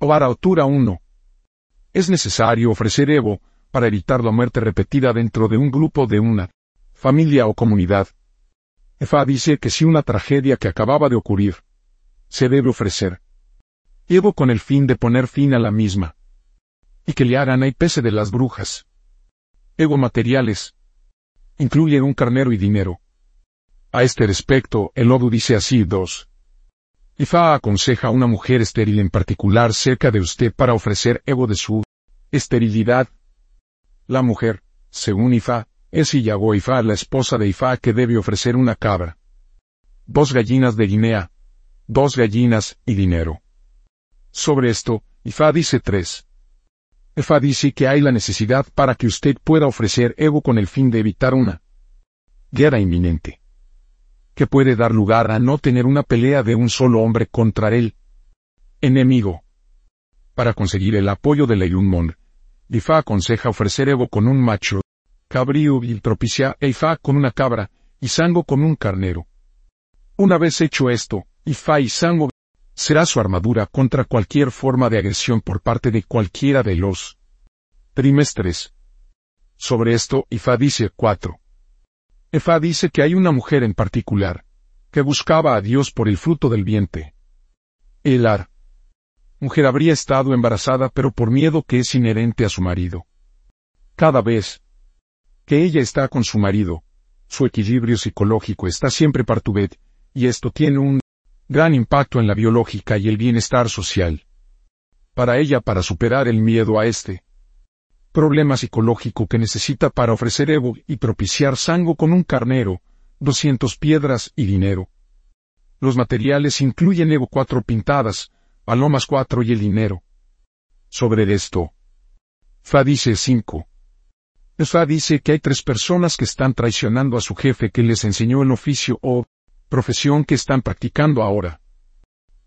altura 1. Es necesario ofrecer Evo para evitar la muerte repetida dentro de un grupo de una familia o comunidad. Efa dice que si una tragedia que acababa de ocurrir, se debe ofrecer Evo con el fin de poner fin a la misma. Y que le hagan y pese de las brujas. Ego materiales. Incluyen un carnero y dinero. A este respecto, el Odu dice así 2. Ifa aconseja a una mujer estéril en particular cerca de usted para ofrecer ego de su esterilidad. La mujer, según Ifa, es Iyago Ifa la esposa de Ifa que debe ofrecer una cabra. Dos gallinas de Guinea. Dos gallinas y dinero. Sobre esto, Ifa dice 3. Ifa dice que hay la necesidad para que usted pueda ofrecer ego con el fin de evitar una guerra inminente que puede dar lugar a no tener una pelea de un solo hombre contra el enemigo. Para conseguir el apoyo de Leyunmon, Ifa aconseja ofrecer Evo con un macho, cabrío y tropicia e Ifa con una cabra, y Sango con un carnero. Una vez hecho esto, Ifa y Sango será su armadura contra cualquier forma de agresión por parte de cualquiera de los trimestres. Sobre esto, Ifa dice 4. Efa dice que hay una mujer en particular, que buscaba a Dios por el fruto del vientre. Elar. Mujer habría estado embarazada pero por miedo que es inherente a su marido. Cada vez que ella está con su marido, su equilibrio psicológico está siempre partubet, y esto tiene un gran impacto en la biológica y el bienestar social. Para ella, para superar el miedo a este, problema psicológico que necesita para ofrecer Evo y propiciar Sango con un carnero, 200 piedras y dinero. Los materiales incluyen Evo cuatro pintadas, palomas cuatro y el dinero. Sobre esto, Fa dice 5. Fa dice que hay tres personas que están traicionando a su jefe que les enseñó el oficio o profesión que están practicando ahora.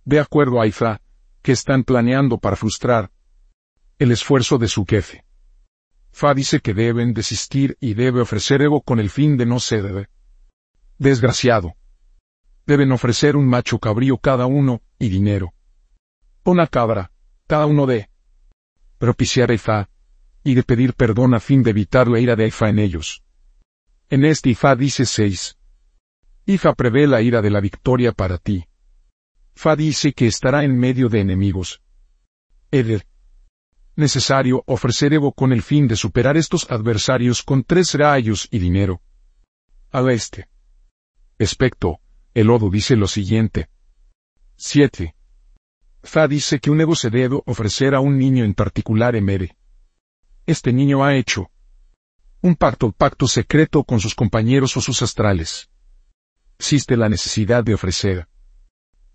De acuerdo a Ifa, que están planeando para frustrar el esfuerzo de su jefe. Fa dice que deben desistir y debe ofrecer ego con el fin de no ser desgraciado. Deben ofrecer un macho cabrío cada uno, y dinero. Una cabra, cada uno de propiciar a Ifa, y de pedir perdón a fin de evitar la ira de Ifa en ellos. En este Ifa dice 6. Ifa prevé la ira de la victoria para ti. Fa dice que estará en medio de enemigos. Eder, necesario ofrecer Evo con el fin de superar estos adversarios con tres rayos y dinero. Al este. Especto, el Odo dice lo siguiente. 7. Fa dice que un Evo se debe ofrecer a un niño en particular Emere. Este niño ha hecho un pacto, pacto secreto con sus compañeros o sus astrales. Existe la necesidad de ofrecer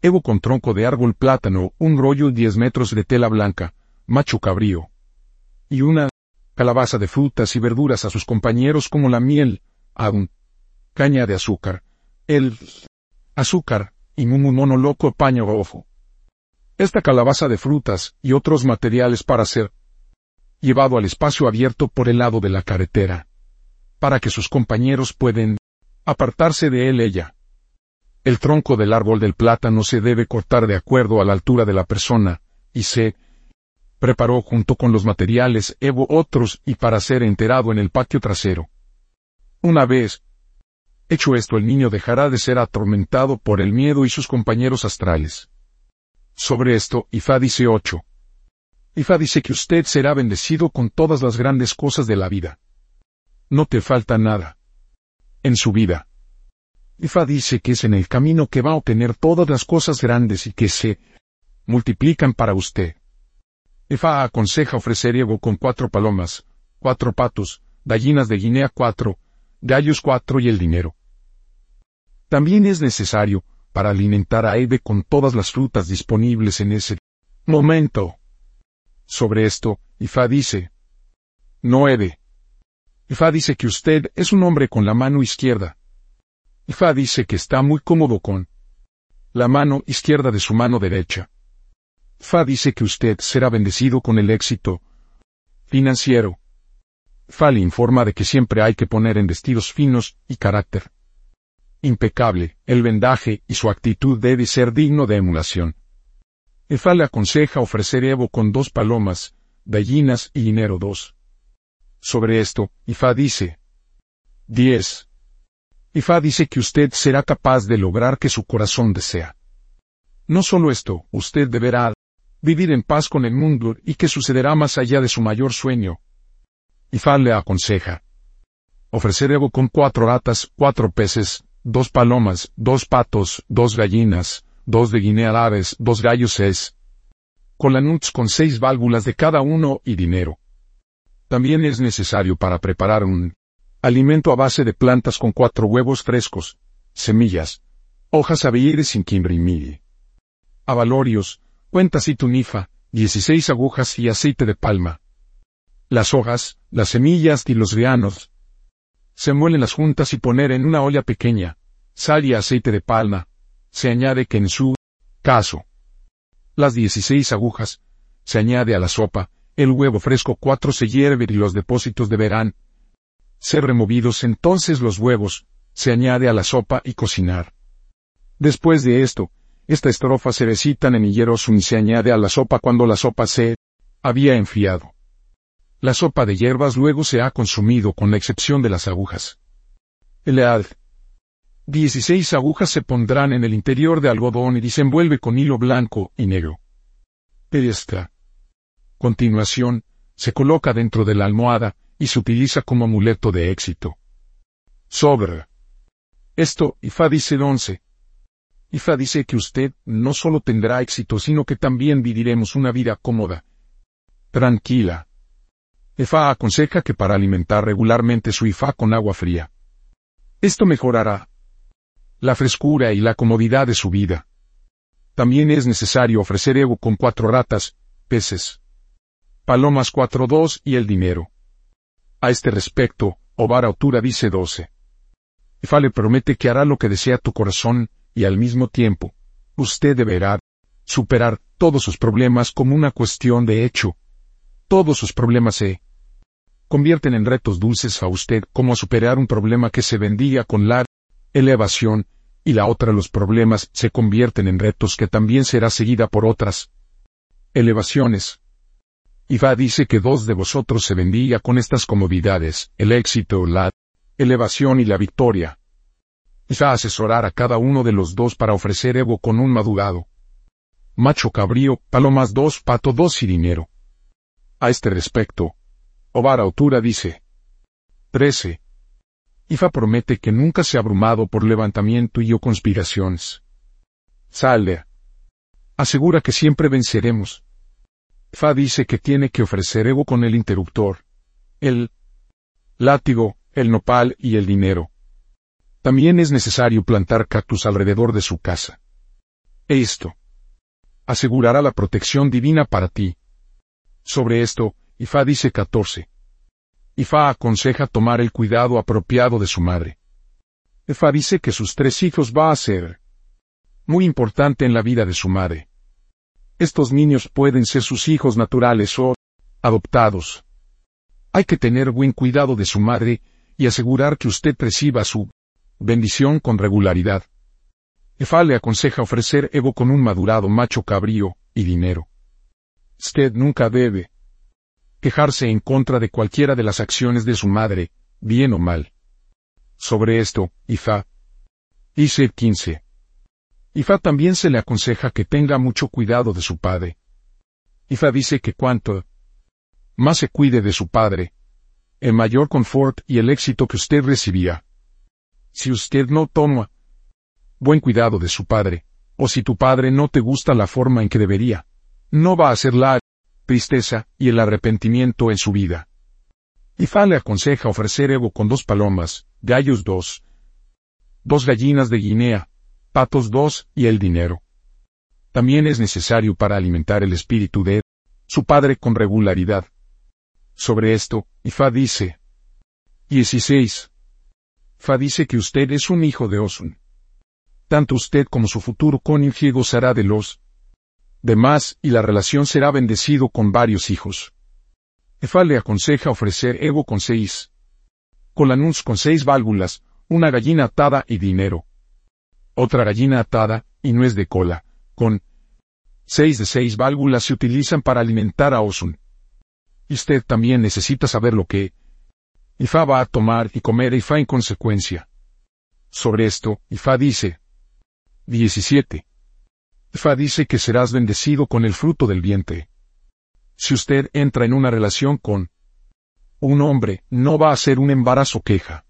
Evo con tronco de árbol plátano, un rollo y 10 metros de tela blanca, macho cabrío. Y una calabaza de frutas y verduras a sus compañeros como la miel, aún, caña de azúcar, el azúcar, y un mono loco paño ojo. Esta calabaza de frutas y otros materiales para ser llevado al espacio abierto por el lado de la carretera, para que sus compañeros pueden apartarse de él ella. El tronco del árbol del plátano se debe cortar de acuerdo a la altura de la persona, y se preparó junto con los materiales Evo otros y para ser enterado en el patio trasero. Una vez hecho esto el niño dejará de ser atormentado por el miedo y sus compañeros astrales. Sobre esto, Ifa dice 8. Ifa dice que usted será bendecido con todas las grandes cosas de la vida. No te falta nada. En su vida. Ifa dice que es en el camino que va a obtener todas las cosas grandes y que se multiplican para usted. Efa aconseja ofrecer Evo con cuatro palomas, cuatro patos, gallinas de Guinea cuatro, gallos cuatro y el dinero. También es necesario, para alimentar a Eve con todas las frutas disponibles en ese momento. Sobre esto, Ifa dice, no Eve. Ifa dice que usted es un hombre con la mano izquierda. Ifa dice que está muy cómodo con la mano izquierda de su mano derecha. Fa dice que usted será bendecido con el éxito financiero. Fa le informa de que siempre hay que poner en vestidos finos y carácter impecable, el vendaje y su actitud debe ser digno de emulación. Efa le aconseja ofrecer Evo con dos palomas, gallinas y dinero dos. Sobre esto, Ifa dice. 10. Ifa dice que usted será capaz de lograr que su corazón desea. No solo esto, usted deberá vivir en paz con el mundo y que sucederá más allá de su mayor sueño. Ifa le aconseja. Ofrecer Evo con cuatro ratas, cuatro peces, dos palomas, dos patos, dos gallinas, dos de Guinea aves, dos gallos es. Colanuts con seis válvulas de cada uno y dinero. También es necesario para preparar un alimento a base de plantas con cuatro huevos frescos, semillas, hojas abeires sin quimbrimiri. Avalorios, cuentas y tunifa, 16 agujas y aceite de palma. Las hojas, las semillas y los granos, se muelen las juntas y poner en una olla pequeña, sal y aceite de palma. Se añade que en su caso, las 16 agujas, se añade a la sopa, el huevo fresco cuatro se hierve y los depósitos deberán ser removidos entonces los huevos, se añade a la sopa y cocinar. Después de esto, esta estrofa se recitan en hierros y se añade a la sopa cuando la sopa se había enfriado. La sopa de hierbas luego se ha consumido con la excepción de las agujas. El ad. 16 agujas se pondrán en el interior de algodón y se envuelve con hilo blanco y negro. Esta continuación, se coloca dentro de la almohada y se utiliza como amuleto de éxito. Sobre esto, Ifa dice 11. Ifa dice que usted no solo tendrá éxito, sino que también viviremos una vida cómoda, tranquila, EFA aconseja que para alimentar regularmente su IFA con agua fría. Esto mejorará la frescura y la comodidad de su vida. También es necesario ofrecer ego con cuatro ratas, peces, palomas cuatro dos y el dinero. A este respecto, Obar Autura dice doce. EFA le promete que hará lo que desea tu corazón, y al mismo tiempo, usted deberá superar todos sus problemas como una cuestión de hecho. Todos sus problemas se convierten en retos dulces a usted como superar un problema que se vendía con la elevación, y la otra los problemas se convierten en retos que también será seguida por otras elevaciones. Iva dice que dos de vosotros se vendía con estas comodidades, el éxito, la elevación y la victoria. Iva asesorar a cada uno de los dos para ofrecer ego con un madurado. Macho cabrío, palomas dos, pato dos y dinero. A este respecto, Ovar Autura dice. 13. Ifa promete que nunca se ha abrumado por levantamiento y o conspiraciones. Salder. Asegura que siempre venceremos. Fa dice que tiene que ofrecer ego con el interruptor, el látigo, el nopal y el dinero. También es necesario plantar cactus alrededor de su casa. Esto asegurará la protección divina para ti. Sobre esto, Ifa dice 14. Ifa aconseja tomar el cuidado apropiado de su madre. Ifa dice que sus tres hijos va a ser muy importante en la vida de su madre. Estos niños pueden ser sus hijos naturales o adoptados. Hay que tener buen cuidado de su madre y asegurar que usted reciba su bendición con regularidad. Efa le aconseja ofrecer ego con un madurado macho cabrío y dinero. Usted nunca debe quejarse en contra de cualquiera de las acciones de su madre, bien o mal. Sobre esto, Ifa. Dice 15. Ifa también se le aconseja que tenga mucho cuidado de su padre. Ifa dice que cuanto más se cuide de su padre, el mayor confort y el éxito que usted recibirá. Si usted no toma buen cuidado de su padre, o si tu padre no te gusta la forma en que debería, no va a ser la tristeza y el arrepentimiento en su vida. Ifá le aconseja ofrecer ego con dos palomas, gallos dos, dos gallinas de Guinea, patos dos y el dinero. También es necesario para alimentar el espíritu de su padre con regularidad. Sobre esto, Ifá dice 16. Fa dice que usted es un hijo de Osun. Tanto usted como su futuro cónyuge gozará de los demás y la relación será bendecido con varios hijos. Efa le aconseja ofrecer ego con seis. Colanuns con seis válvulas, una gallina atada y dinero. Otra gallina atada, y nuez de cola, con Seis de seis válvulas se utilizan para alimentar a Osun. Y usted también necesita saber lo que Ifa va a tomar y comer Ifa en consecuencia. Sobre esto, Ifa dice. 17. Ifa dice que serás bendecido con el fruto del vientre. Si usted entra en una relación con un hombre, no va a ser un embarazo queja.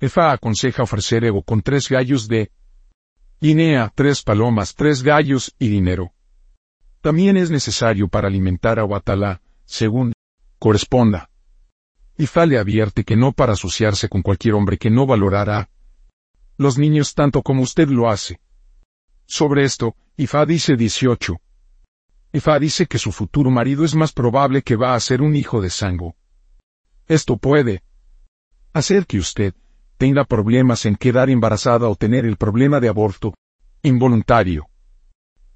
Ifa aconseja ofrecer ego con tres gallos de guinea, tres palomas, tres gallos y dinero. También es necesario para alimentar a Watalá, según corresponda. Ifa le advierte que no para asociarse con cualquier hombre que no valorará los niños tanto como usted lo hace. Sobre esto, Ifa dice 18. Ifa dice que su futuro marido es más probable que va a ser un hijo de sango. Esto puede hacer que usted tenga problemas en quedar embarazada o tener el problema de aborto involuntario.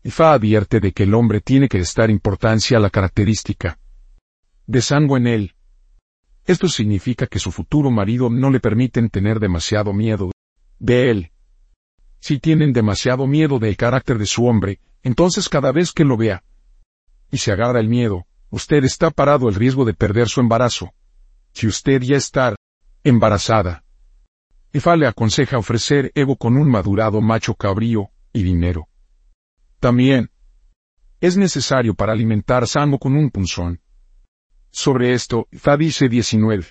Ifa advierte de que el hombre tiene que estar importancia a la característica de sangue en él. Esto significa que su futuro marido no le permiten tener demasiado miedo de él. Si tienen demasiado miedo del carácter de su hombre, entonces cada vez que lo vea y se agarra el miedo, usted está parado el riesgo de perder su embarazo. Si usted ya está embarazada, Ifa le aconseja ofrecer Evo con un madurado macho cabrío y dinero. También es necesario para alimentar sano con un punzón. Sobre esto, Fa dice 19.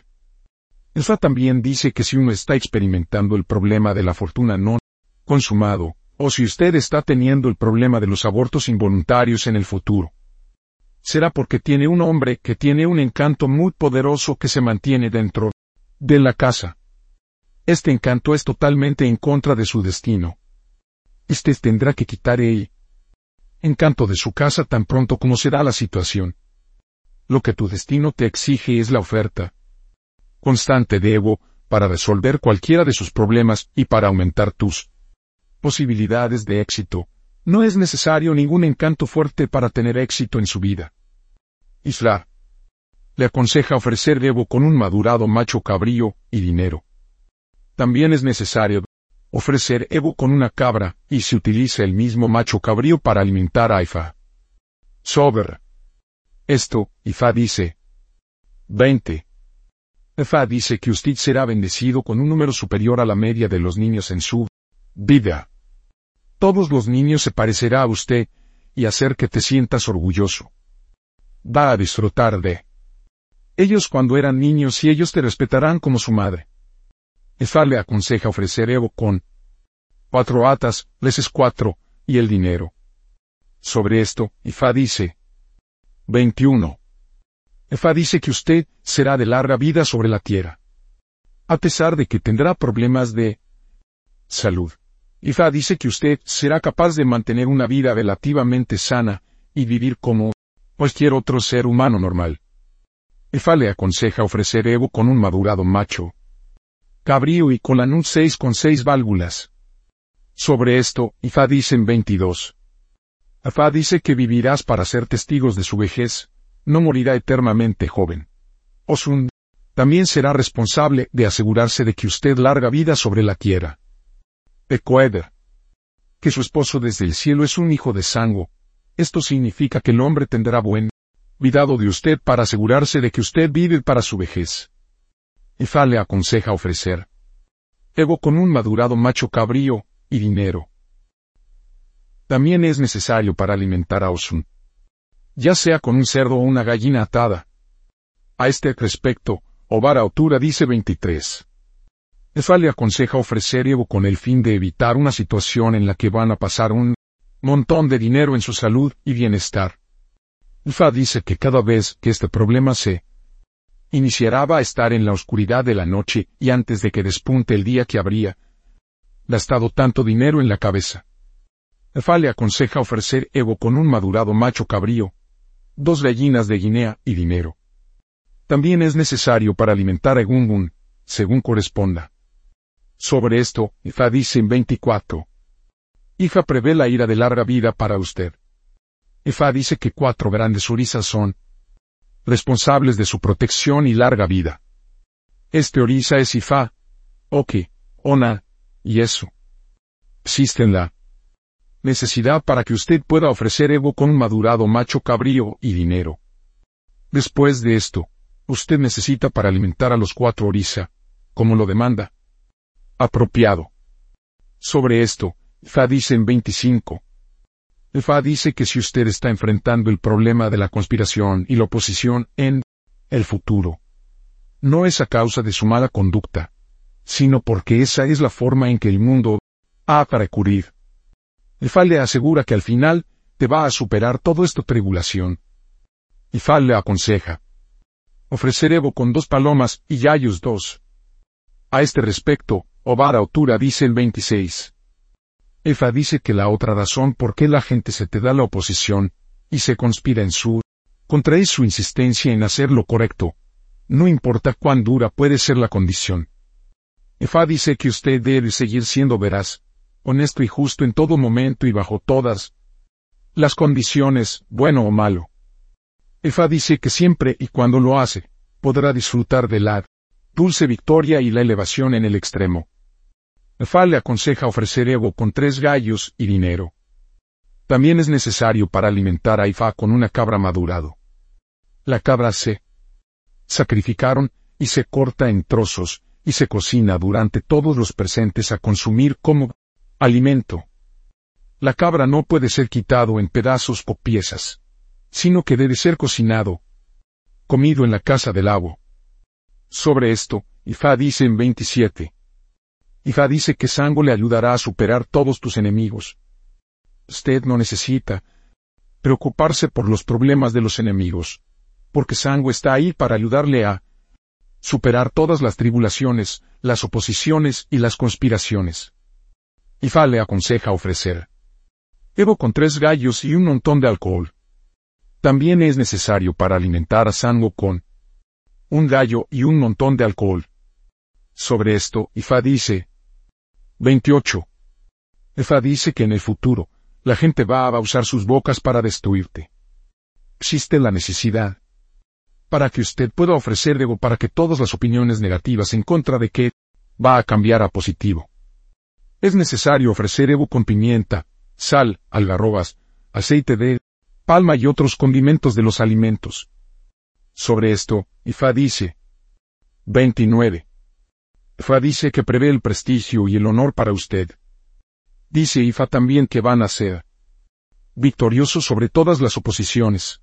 Fa también dice que si uno está experimentando el problema de la fortuna no consumado, o si usted está teniendo el problema de los abortos involuntarios en el futuro, será porque tiene un hombre que tiene un encanto muy poderoso que se mantiene dentro de la casa. Este encanto es totalmente en contra de su destino. Este tendrá que quitar el encanto de su casa tan pronto como se da la situación. Lo que tu destino te exige es la oferta constante de Evo, para resolver cualquiera de sus problemas y para aumentar tus posibilidades de éxito. No es necesario ningún encanto fuerte para tener éxito en su vida. Isla. Le aconseja ofrecer Evo con un madurado macho cabrío y dinero. También es necesario ofrecer Evo con una cabra, y se utiliza el mismo macho cabrío para alimentar a Ifa. Sober. Esto, Ifa dice. 20. Ifa dice que usted será bendecido con un número superior a la media de los niños en su vida. Todos los niños se parecerá a usted, y hacer que te sientas orgulloso. Va a disfrutar de ellos cuando eran niños y ellos te respetarán como su madre. Ifa le aconseja ofrecer Evo con cuatro atas, leses cuatro, y el dinero. Sobre esto, Ifa dice, 21. Efa dice que usted será de larga vida sobre la tierra. A pesar de que tendrá problemas de salud. Ifa dice que usted será capaz de mantener una vida relativamente sana y vivir como cualquier otro ser humano normal. Ifa le aconseja ofrecer Evo con un madurado macho. Cabrío y con la 6 con seis válvulas. Sobre esto, Ifa dice en 22. Afá dice que vivirás para ser testigos de su vejez, no morirá eternamente joven. Osun también será responsable de asegurarse de que usted larga vida sobre la tierra. Ecoeder. Que su esposo desde el cielo es un hijo de sango. Esto significa que el hombre tendrá buen cuidado de usted para asegurarse de que usted vive para su vejez. Ifá le aconseja ofrecer ego con un madurado macho cabrío y dinero también es necesario para alimentar a Osun. Ya sea con un cerdo o una gallina atada. A este respecto, Obar Autura dice 23. Efa le aconseja ofrecer Evo con el fin de evitar una situación en la que van a pasar un montón de dinero en su salud y bienestar. Efa dice que cada vez que este problema se iniciará va a estar en la oscuridad de la noche y antes de que despunte el día que habría gastado tanto dinero en la cabeza. Efa le aconseja ofrecer Evo con un madurado macho cabrío, dos gallinas de Guinea y dinero. También es necesario para alimentar a Gungun, según corresponda. Sobre esto, Efa dice en 24. Hija prevé la ira de larga vida para usted. Efa dice que cuatro grandes orisas son responsables de su protección y larga vida. Este orisa es Ifa, Oki, Ona, y Eso. Existen la necesidad para que usted pueda ofrecer ego con un madurado macho cabrío y dinero. Después de esto, usted necesita para alimentar a los cuatro orisa, como lo demanda. Apropiado. Sobre esto, Fa dice en 25. Fa dice que si usted está enfrentando el problema de la conspiración y la oposición en el futuro, no es a causa de su mala conducta, sino porque esa es la forma en que el mundo ha para recurrir. Fa le asegura que al final te va a superar todo esta tribulación. Fa le aconseja. Ofrecer Evo con dos palomas y Yayus dos. A este respecto, Obar Autura dice el 26. Efa dice que la otra razón por qué la gente se te da la oposición, y se conspira en su, contra su insistencia en hacer lo correcto, no importa cuán dura puede ser la condición. Efa dice que usted debe seguir siendo veraz, honesto y justo en todo momento y bajo todas las condiciones, bueno o malo. Efa dice que siempre y cuando lo hace, podrá disfrutar de la dulce victoria y la elevación en el extremo. Efa le aconseja ofrecer Evo con tres gallos y dinero. También es necesario para alimentar a Ifa con una cabra madurado. La cabra se sacrificaron y se corta en trozos y se cocina durante todos los presentes a consumir como alimento. La cabra no puede ser quitado en pedazos o piezas, sino que debe ser cocinado, comido en la casa del agua. Sobre esto, Ifa dice en 27. Ifa dice que Sango le ayudará a superar todos tus enemigos. Usted no necesita preocuparse por los problemas de los enemigos, porque Sango está ahí para ayudarle a superar todas las tribulaciones, las oposiciones y las conspiraciones. Ifa le aconseja ofrecer Evo con tres gallos y un montón de alcohol. También es necesario para alimentar a Sango con un gallo y un montón de alcohol. Sobre esto, Ifa dice, 28. Efa dice que en el futuro, la gente va a usar sus bocas para destruirte. Existe la necesidad. Para que usted pueda ofrecer ego para que todas las opiniones negativas en contra de que va a cambiar a positivo. Es necesario ofrecer ego con pimienta, sal, algarrobas, aceite de palma y otros condimentos de los alimentos. Sobre esto, Ifa dice 29. Ifa dice que prevé el prestigio y el honor para usted. Dice Ifa también que van a ser victorioso sobre todas las oposiciones.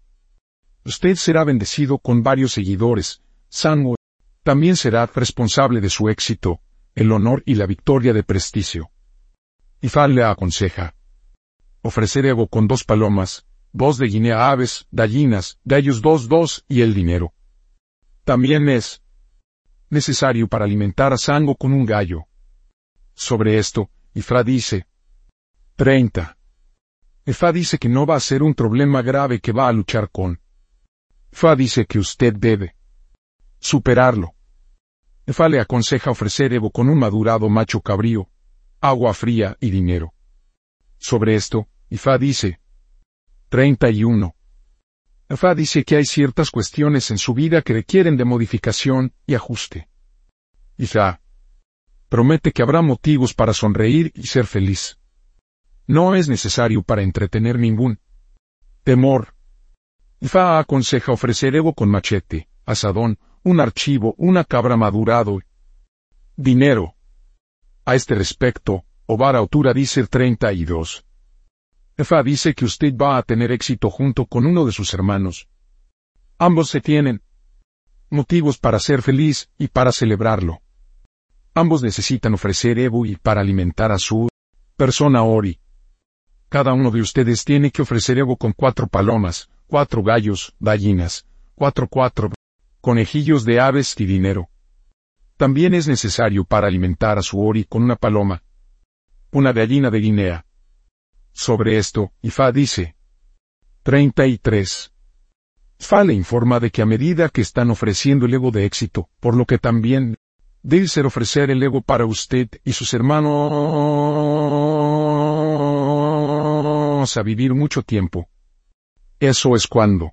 Usted será bendecido con varios seguidores, Sango también será responsable de su éxito, el honor y la victoria de prestigio. Ifa le aconseja ofrecer ego con dos palomas, dos de Guinea aves, gallinas, gallos dos dos y el dinero. También es necesario para alimentar a Sango con un gallo. Sobre esto, Ifra dice 30. Ifá dice que no va a ser un problema grave que va a luchar con. Ifá dice que usted debe superarlo. Ifá le aconseja ofrecer Evo con un madurado macho cabrío, agua fría y dinero. Sobre esto, Ifá dice 31. Fa dice que hay ciertas cuestiones en su vida que requieren de modificación y ajuste. Isa promete que habrá motivos para sonreír y ser feliz. No es necesario para entretener ningún temor. Ifa aconseja ofrecer ego con machete, asadón, un archivo, una cabra madurado, dinero. A este respecto, Ovar Autura dice 32. Efa dice que usted va a tener éxito junto con uno de sus hermanos. Ambos se tienen motivos para ser feliz y para celebrarlo. Ambos necesitan ofrecer Ebu y para alimentar a su persona Ori. Cada uno de ustedes tiene que ofrecer Ebu con cuatro palomas, cuatro gallos, gallinas, cuatro cuatro conejillos de aves y dinero. También es necesario para alimentar a su Ori con una paloma, una gallina de Guinea, sobre esto, Ifa dice 33. Fa le informa de que a medida que están ofreciendo el ego de éxito, por lo que también debe ser ofrecer el ego para usted y sus hermanos a vivir mucho tiempo. Eso es cuando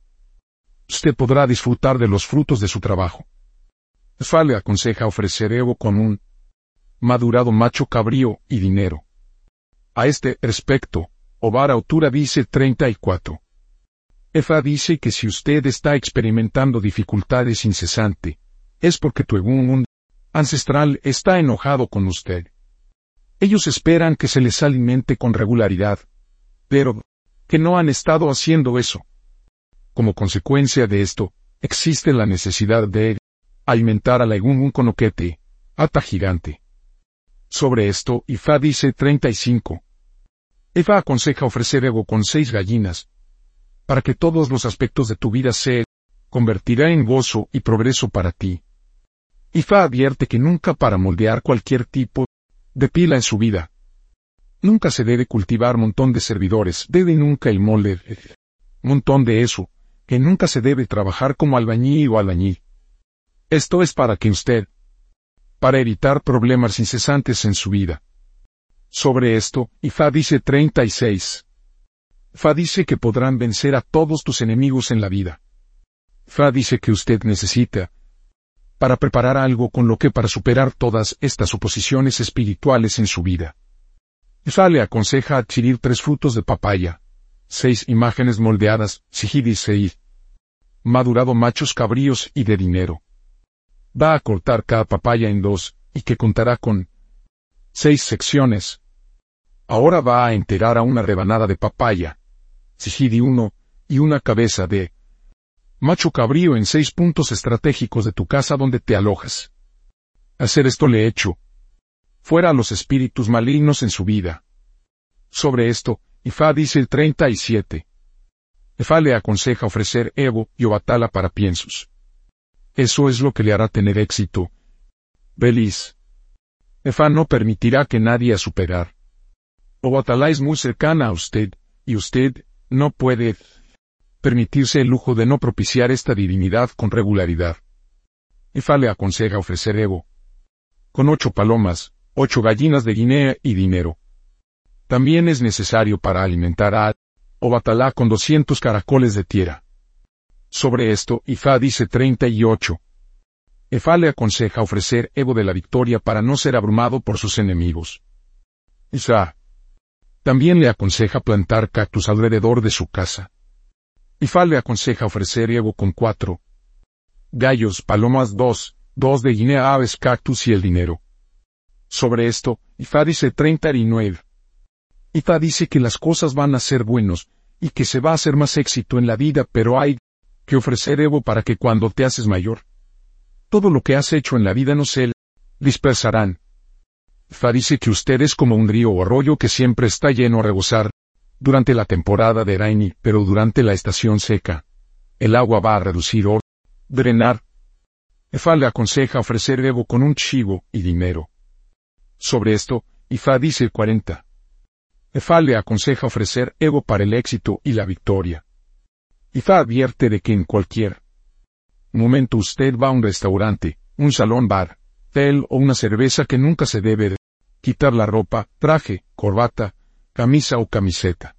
usted podrá disfrutar de los frutos de su trabajo. Fa le aconseja ofrecer ego con un madurado macho cabrío y dinero. A este respecto, Ovar Autura dice 34. Efa dice que si usted está experimentando dificultades incesante, es porque tu Egun ancestral está enojado con usted. Ellos esperan que se les alimente con regularidad, pero que no han estado haciendo eso. Como consecuencia de esto, existe la necesidad de alimentar a la Egun con oquete, ata gigante. Sobre esto, Ifa dice 35. Eva aconseja ofrecer ego con seis gallinas, para que todos los aspectos de tu vida se convertirá en gozo y progreso para ti. Ifa advierte que nunca para moldear cualquier tipo de pila en su vida. Nunca se debe cultivar montón de servidores, debe nunca el molde, montón de eso, que nunca se debe trabajar como albañil o albañil. Esto es para que usted, para evitar problemas incesantes en su vida. Sobre esto, Ifa dice 36. Fa dice que podrán vencer a todos tus enemigos en la vida. Fa dice que usted necesita, para preparar algo con lo que para superar todas estas oposiciones espirituales en su vida. Fa le aconseja adquirir tres frutos de papaya, seis imágenes moldeadas, Sihidi Seid, madurado machos cabríos y de dinero. Va a cortar cada papaya en dos, y que contará con seis secciones. Ahora va a enterar a una rebanada de papaya, Sihidi uno, y una cabeza de macho cabrío en seis puntos estratégicos de tu casa donde te alojas. Hacer esto le hecho. Fuera a los espíritus malignos en su vida. Sobre esto, Ifá dice el 37. Ifá le aconseja ofrecer Evo y Obatala para piensos. Eso es lo que le hará tener éxito. Belis. Efá no permitirá que nadie a superar. Obatala es muy cercana a usted, y usted, no puede permitirse el lujo de no propiciar esta divinidad con regularidad. Ifa le aconseja ofrecer Evo. Con ocho palomas, ocho gallinas de Guinea y dinero. También es necesario para alimentar a o Batalá con doscientos caracoles de tierra. Sobre esto, Ifa dice 38. Efa le aconseja ofrecer Evo de la victoria para no ser abrumado por sus enemigos. Isa, también le aconseja plantar cactus alrededor de su casa. Ifá le aconseja ofrecer Evo con cuatro gallos, palomas dos, dos de Guinea aves, cactus y el dinero. Sobre esto, Ifá dice 39. Ifá dice que las cosas van a ser buenos, y que se va a hacer más éxito en la vida, pero hay que ofrecer Evo para que cuando te haces mayor, todo lo que has hecho en la vida no se dispersarán, Fa dice que usted es como un río o arroyo que siempre está lleno a rebosar, durante la temporada de Rainy, pero durante la estación seca, el agua va a reducir o drenar. Efa le aconseja ofrecer Evo con un chivo y dinero. Sobre esto, Ifa dice 40. Efa le aconseja ofrecer Evo para el éxito y la victoria. Ifa advierte de que en cualquier momento usted va a un restaurante, un salón bar, tel o una cerveza que nunca se debe quitar la ropa, traje, corbata, camisa o camiseta.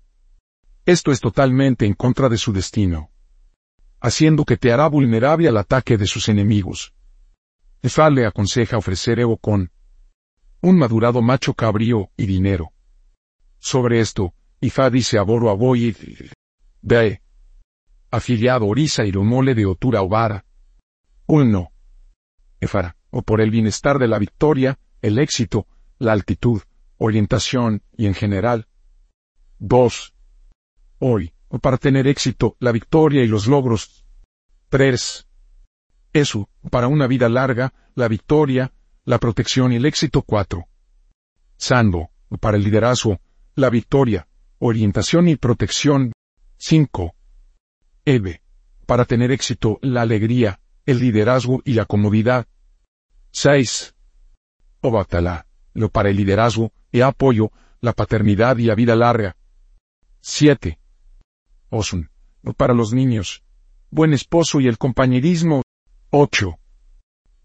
Esto es totalmente en contra de su destino, haciendo que te hará vulnerable al ataque de sus enemigos. Efa le aconseja ofrecer Evo con un madurado macho cabrío y dinero. Sobre esto, Ifá dice a Boro Aboy de afiliado Orisa y Romole de Otura Ovara. 1. Efara, o por el bienestar de la victoria, el éxito, la altitud, orientación y en general. 2. Hoy, para tener éxito, la victoria y los logros. 3. Eso, para una vida larga, la victoria, la protección y el éxito. 4. Sando, para el liderazgo, la victoria, orientación y protección. 5. Eve, para tener éxito, la alegría, el liderazgo y la comodidad. 6. Obatala, lo para el liderazgo, y apoyo, la paternidad y la vida larga. 7. Osun, lo para los niños, buen esposo y el compañerismo. 8.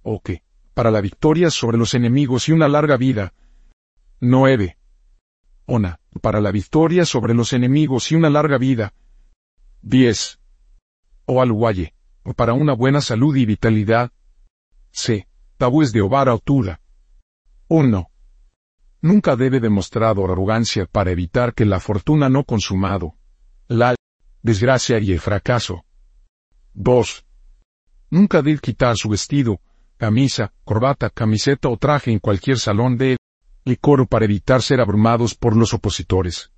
Oke, para la victoria sobre los enemigos y una larga vida. 9. Ona, para la victoria sobre los enemigos y una larga vida. 10. Oaluwaye, para una buena salud y vitalidad. C. Tabúes de Ovar Autura. 1. Nunca debe demostrar arrogancia para evitar que la fortuna no consumado, la desgracia y el fracaso. 2. Nunca debe quitar su vestido, camisa, corbata, camiseta o traje en cualquier salón de licor para evitar ser abrumados por los opositores.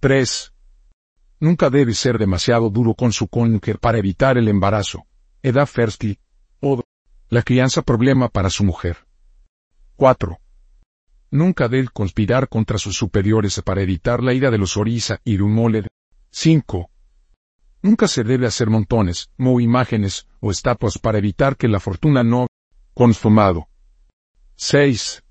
3. Nunca debe ser demasiado duro con su cónyuge para evitar el embarazo, edad fértil, o la crianza problema para su mujer. 4. Nunca debe conspirar contra sus superiores para evitar la ira de los Orisa y Rumoled. 5. Nunca se debe hacer montones, o imágenes, o estatuas para evitar que la fortuna no consumado. 6.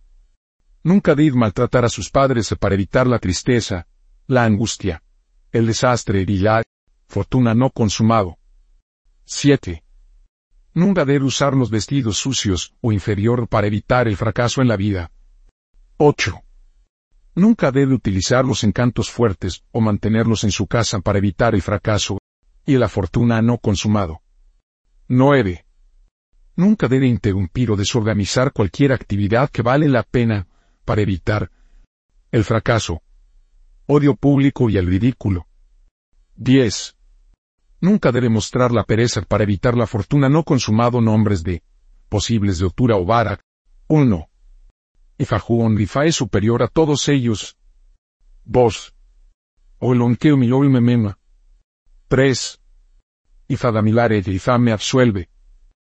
Nunca debe maltratar a sus padres para evitar la tristeza, la angustia, el desastre y la fortuna no consumado. 7. Nunca debe usar los vestidos sucios o inferior para evitar el fracaso en la vida. 8. Nunca debe utilizar los encantos fuertes o mantenerlos en su casa para evitar el fracaso y la fortuna no consumado. 9. Nunca debe interrumpir o desorganizar cualquier actividad que vale la pena para evitar el fracaso odio público y el ridículo. 10. Nunca debe mostrar la pereza para evitar la fortuna no consumado nombres de posibles de Otura o Barak. 1. Ifajuon Rifa es superior a todos ellos. 2. Olonqueo mi memema. 3. Ifadamilare y me absuelve.